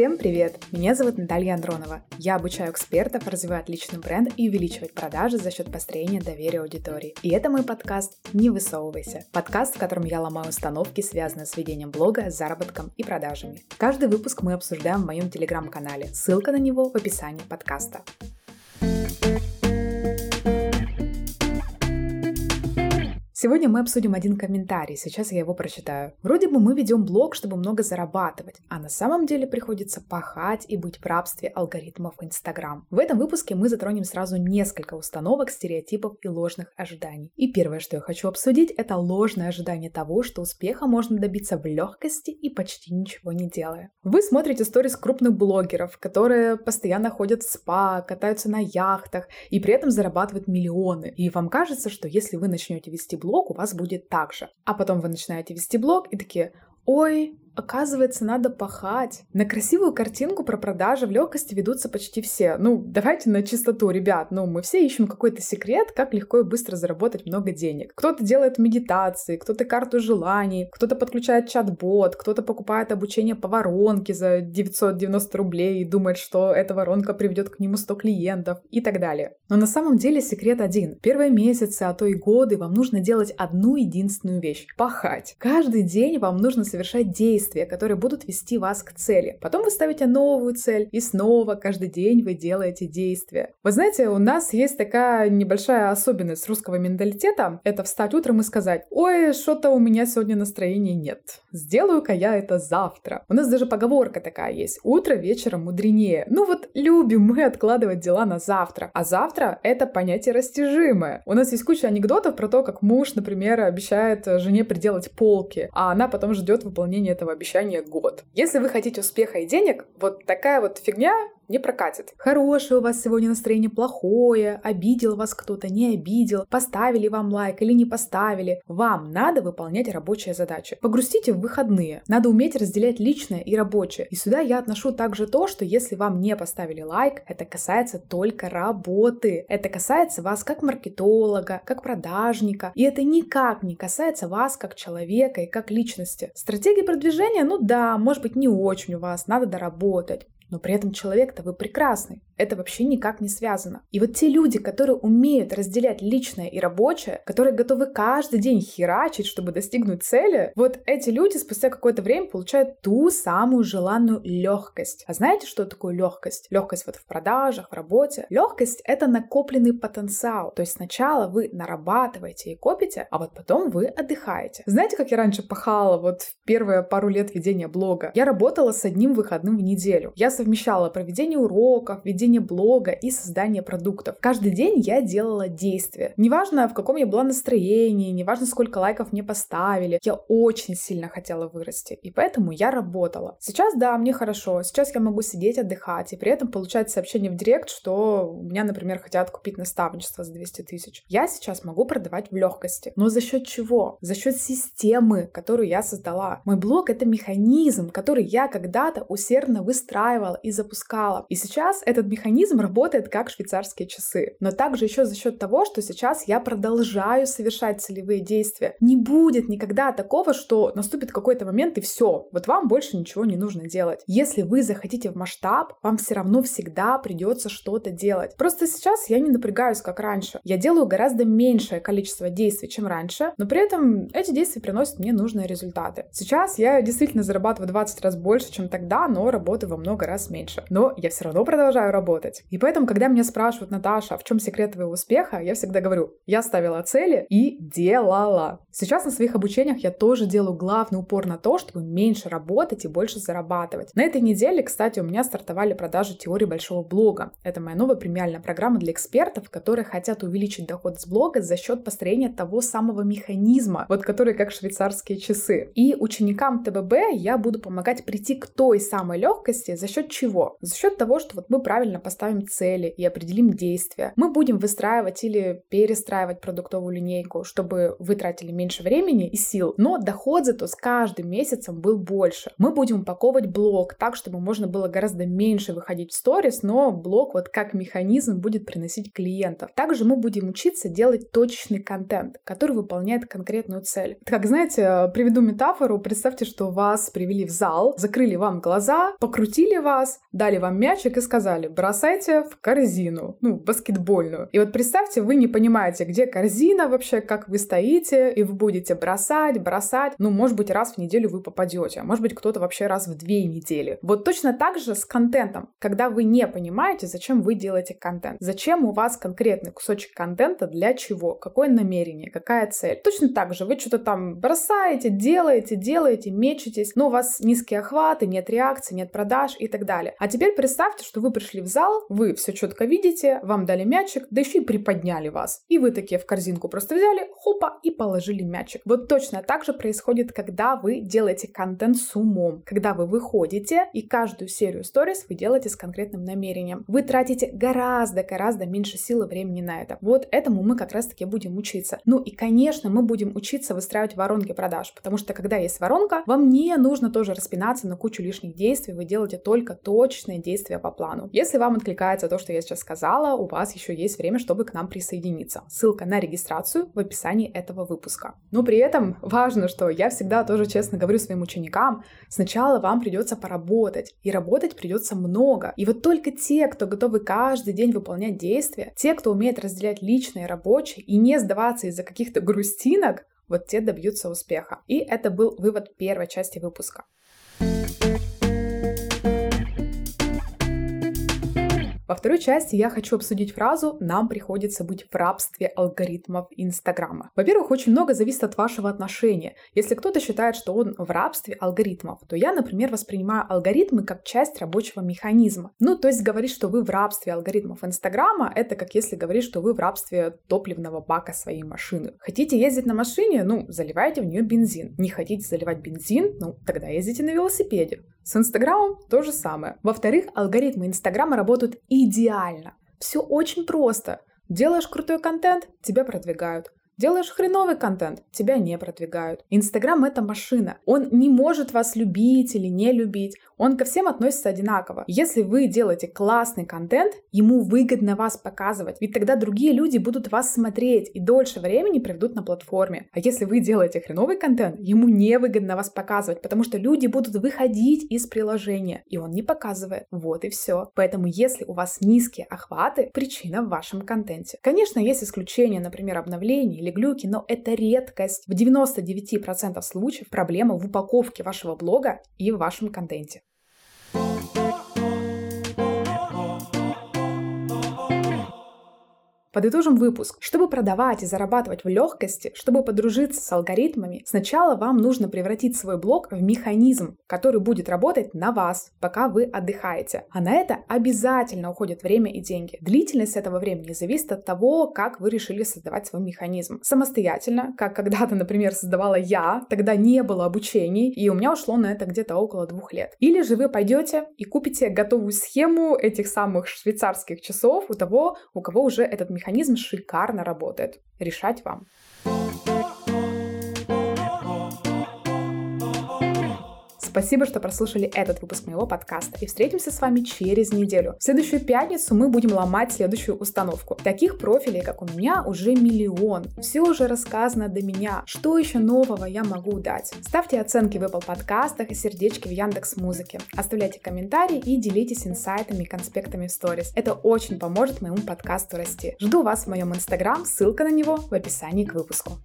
Всем привет! Меня зовут Наталья Андронова. Я обучаю экспертов развивать личный бренд и увеличивать продажи за счет построения доверия аудитории. И это мой подкаст «Не высовывайся». Подкаст, в котором я ломаю установки, связанные с ведением блога, заработком и продажами. Каждый выпуск мы обсуждаем в моем телеграм-канале. Ссылка на него в описании подкаста. Сегодня мы обсудим один комментарий, сейчас я его прочитаю. Вроде бы мы ведем блог, чтобы много зарабатывать, а на самом деле приходится пахать и быть в рабстве алгоритмов Инстаграм. В этом выпуске мы затронем сразу несколько установок, стереотипов и ложных ожиданий. И первое, что я хочу обсудить, это ложное ожидание того, что успеха можно добиться в легкости и почти ничего не делая. Вы смотрите сторис крупных блогеров, которые постоянно ходят в спа, катаются на яхтах и при этом зарабатывают миллионы. И вам кажется, что если вы начнете вести блог, блог у вас будет так же. А потом вы начинаете вести блог и такие, ой, Оказывается, надо пахать. На красивую картинку про продажи в легкости ведутся почти все. Ну, давайте на чистоту, ребят. Ну, мы все ищем какой-то секрет, как легко и быстро заработать много денег. Кто-то делает медитации, кто-то карту желаний, кто-то подключает чат-бот, кто-то покупает обучение по воронке за 990 рублей и думает, что эта воронка приведет к нему 100 клиентов и так далее. Но на самом деле секрет один. Первые месяцы, а то и годы вам нужно делать одну единственную вещь — пахать. Каждый день вам нужно совершать действия, действия, которые будут вести вас к цели. Потом вы ставите новую цель, и снова каждый день вы делаете действия. Вы знаете, у нас есть такая небольшая особенность русского менталитета. Это встать утром и сказать, ой, что-то у меня сегодня настроения нет. Сделаю-ка я это завтра. У нас даже поговорка такая есть. Утро вечером мудренее. Ну вот любим мы откладывать дела на завтра. А завтра это понятие растяжимое. У нас есть куча анекдотов про то, как муж, например, обещает жене приделать полки, а она потом ждет выполнения этого обещания год. Если вы хотите успеха и денег, вот такая вот фигня не прокатит. Хорошее у вас сегодня настроение, плохое, обидел вас кто-то, не обидел, поставили вам лайк или не поставили. Вам надо выполнять рабочие задачи. Погрустите в выходные. Надо уметь разделять личное и рабочее. И сюда я отношу также то, что если вам не поставили лайк, это касается только работы. Это касается вас как маркетолога, как продажника. И это никак не касается вас как человека и как личности. Стратегия продвижения, ну да, может быть не очень у вас, надо доработать но при этом человек-то вы прекрасный. Это вообще никак не связано. И вот те люди, которые умеют разделять личное и рабочее, которые готовы каждый день херачить, чтобы достигнуть цели, вот эти люди спустя какое-то время получают ту самую желанную легкость. А знаете, что такое легкость? Легкость вот в продажах, в работе. Легкость — это накопленный потенциал. То есть сначала вы нарабатываете и копите, а вот потом вы отдыхаете. Знаете, как я раньше пахала вот в первые пару лет ведения блога? Я работала с одним выходным в неделю. Я совмещала проведение уроков, ведение блога и создание продуктов. Каждый день я делала действия. Неважно, в каком я была настроении, неважно, сколько лайков мне поставили, я очень сильно хотела вырасти, и поэтому я работала. Сейчас, да, мне хорошо, сейчас я могу сидеть, отдыхать, и при этом получать сообщение в директ, что у меня, например, хотят купить наставничество за 200 тысяч. Я сейчас могу продавать в легкости. Но за счет чего? За счет системы, которую я создала. Мой блог — это механизм, который я когда-то усердно выстраивала и запускала. И сейчас этот механизм работает как швейцарские часы. Но также еще за счет того, что сейчас я продолжаю совершать целевые действия. Не будет никогда такого, что наступит какой-то момент и все, вот вам больше ничего не нужно делать. Если вы захотите в масштаб, вам все равно всегда придется что-то делать. Просто сейчас я не напрягаюсь, как раньше. Я делаю гораздо меньшее количество действий, чем раньше, но при этом эти действия приносят мне нужные результаты. Сейчас я действительно зарабатываю 20 раз больше, чем тогда, но работаю во много раз меньше. Но я все равно продолжаю работать. И поэтому, когда меня спрашивают, Наташа, а в чем секрет твоего успеха, я всегда говорю, я ставила цели и делала. Сейчас на своих обучениях я тоже делаю главный упор на то, чтобы меньше работать и больше зарабатывать. На этой неделе, кстати, у меня стартовали продажи теории большого блога. Это моя новая премиальная программа для экспертов, которые хотят увеличить доход с блога за счет построения того самого механизма, вот который как швейцарские часы. И ученикам ТББ я буду помогать прийти к той самой легкости за счет чего? За счет того, что вот мы правильно правильно поставим цели и определим действия, мы будем выстраивать или перестраивать продуктовую линейку, чтобы вы тратили меньше времени и сил, но доход зато с каждым месяцем был больше. Мы будем упаковывать блог так, чтобы можно было гораздо меньше выходить в сторис, но блог вот как механизм будет приносить клиентов. Также мы будем учиться делать точечный контент, который выполняет конкретную цель. Как знаете, приведу метафору. Представьте, что вас привели в зал, закрыли вам глаза, покрутили вас, дали вам мячик и сказали, бросайте в корзину, ну, баскетбольную. И вот представьте, вы не понимаете, где корзина вообще, как вы стоите, и вы будете бросать, бросать. Ну, может быть, раз в неделю вы попадете, а может быть, кто-то вообще раз в две недели. Вот точно так же с контентом. Когда вы не понимаете, зачем вы делаете контент, зачем у вас конкретный кусочек контента, для чего, какое намерение, какая цель. Точно так же вы что-то там бросаете, делаете, делаете, мечетесь, но у вас низкие охваты, нет реакции, нет продаж и так далее. А теперь представьте, что вы пришли в зал, вы все четко видите, вам дали мячик, да еще и приподняли вас. И вы такие в корзинку просто взяли, хопа, и положили мячик. Вот точно так же происходит, когда вы делаете контент с умом, когда вы выходите и каждую серию сторис вы делаете с конкретным намерением. Вы тратите гораздо-гораздо меньше сил и времени на это. Вот этому мы как раз-таки будем учиться. Ну и, конечно, мы будем учиться выстраивать воронки продаж, потому что когда есть воронка, вам не нужно тоже распинаться на кучу лишних действий, вы делаете только точные действия по плану. Если вам откликается то, что я сейчас сказала, у вас еще есть время, чтобы к нам присоединиться. Ссылка на регистрацию в описании этого выпуска. Но при этом важно, что я всегда тоже честно говорю своим ученикам, сначала вам придется поработать, и работать придется много. И вот только те, кто готовы каждый день выполнять действия, те, кто умеет разделять личное и рабочее и не сдаваться из-за каких-то грустинок, вот те добьются успеха. И это был вывод первой части выпуска. Во второй части я хочу обсудить фразу «нам приходится быть в рабстве алгоритмов Инстаграма». Во-первых, очень много зависит от вашего отношения. Если кто-то считает, что он в рабстве алгоритмов, то я, например, воспринимаю алгоритмы как часть рабочего механизма. Ну, то есть говорить, что вы в рабстве алгоритмов Инстаграма, это как если говорить, что вы в рабстве топливного бака своей машины. Хотите ездить на машине? Ну, заливайте в нее бензин. Не хотите заливать бензин? Ну, тогда ездите на велосипеде. С Инстаграмом то же самое. Во-вторых, алгоритмы Инстаграма работают идеально. Все очень просто. Делаешь крутой контент, тебя продвигают. Делаешь хреновый контент, тебя не продвигают. Инстаграм — это машина. Он не может вас любить или не любить. Он ко всем относится одинаково. Если вы делаете классный контент, ему выгодно вас показывать. Ведь тогда другие люди будут вас смотреть и дольше времени проведут на платформе. А если вы делаете хреновый контент, ему не выгодно вас показывать, потому что люди будут выходить из приложения, и он не показывает. Вот и все. Поэтому если у вас низкие охваты, причина в вашем контенте. Конечно, есть исключения, например, обновления или глюки, но это редкость. В 99% случаев проблема в упаковке вашего блога и в вашем контенте. Подытожим выпуск. Чтобы продавать и зарабатывать в легкости, чтобы подружиться с алгоритмами, сначала вам нужно превратить свой блог в механизм, который будет работать на вас, пока вы отдыхаете. А на это обязательно уходит время и деньги. Длительность этого времени зависит от того, как вы решили создавать свой механизм. Самостоятельно, как когда-то, например, создавала я, тогда не было обучений, и у меня ушло на это где-то около двух лет. Или же вы пойдете и купите готовую схему этих самых швейцарских часов у того, у кого уже этот механизм механизм шикарно работает. Решать вам. Спасибо, что прослушали этот выпуск моего подкаста. И встретимся с вами через неделю. В следующую пятницу мы будем ломать следующую установку. Таких профилей, как у меня, уже миллион. Все уже рассказано до меня. Что еще нового я могу дать? Ставьте оценки в Apple подкастах и сердечки в Яндекс Музыке. Оставляйте комментарии и делитесь инсайтами и конспектами в сторис. Это очень поможет моему подкасту расти. Жду вас в моем инстаграм, ссылка на него в описании к выпуску.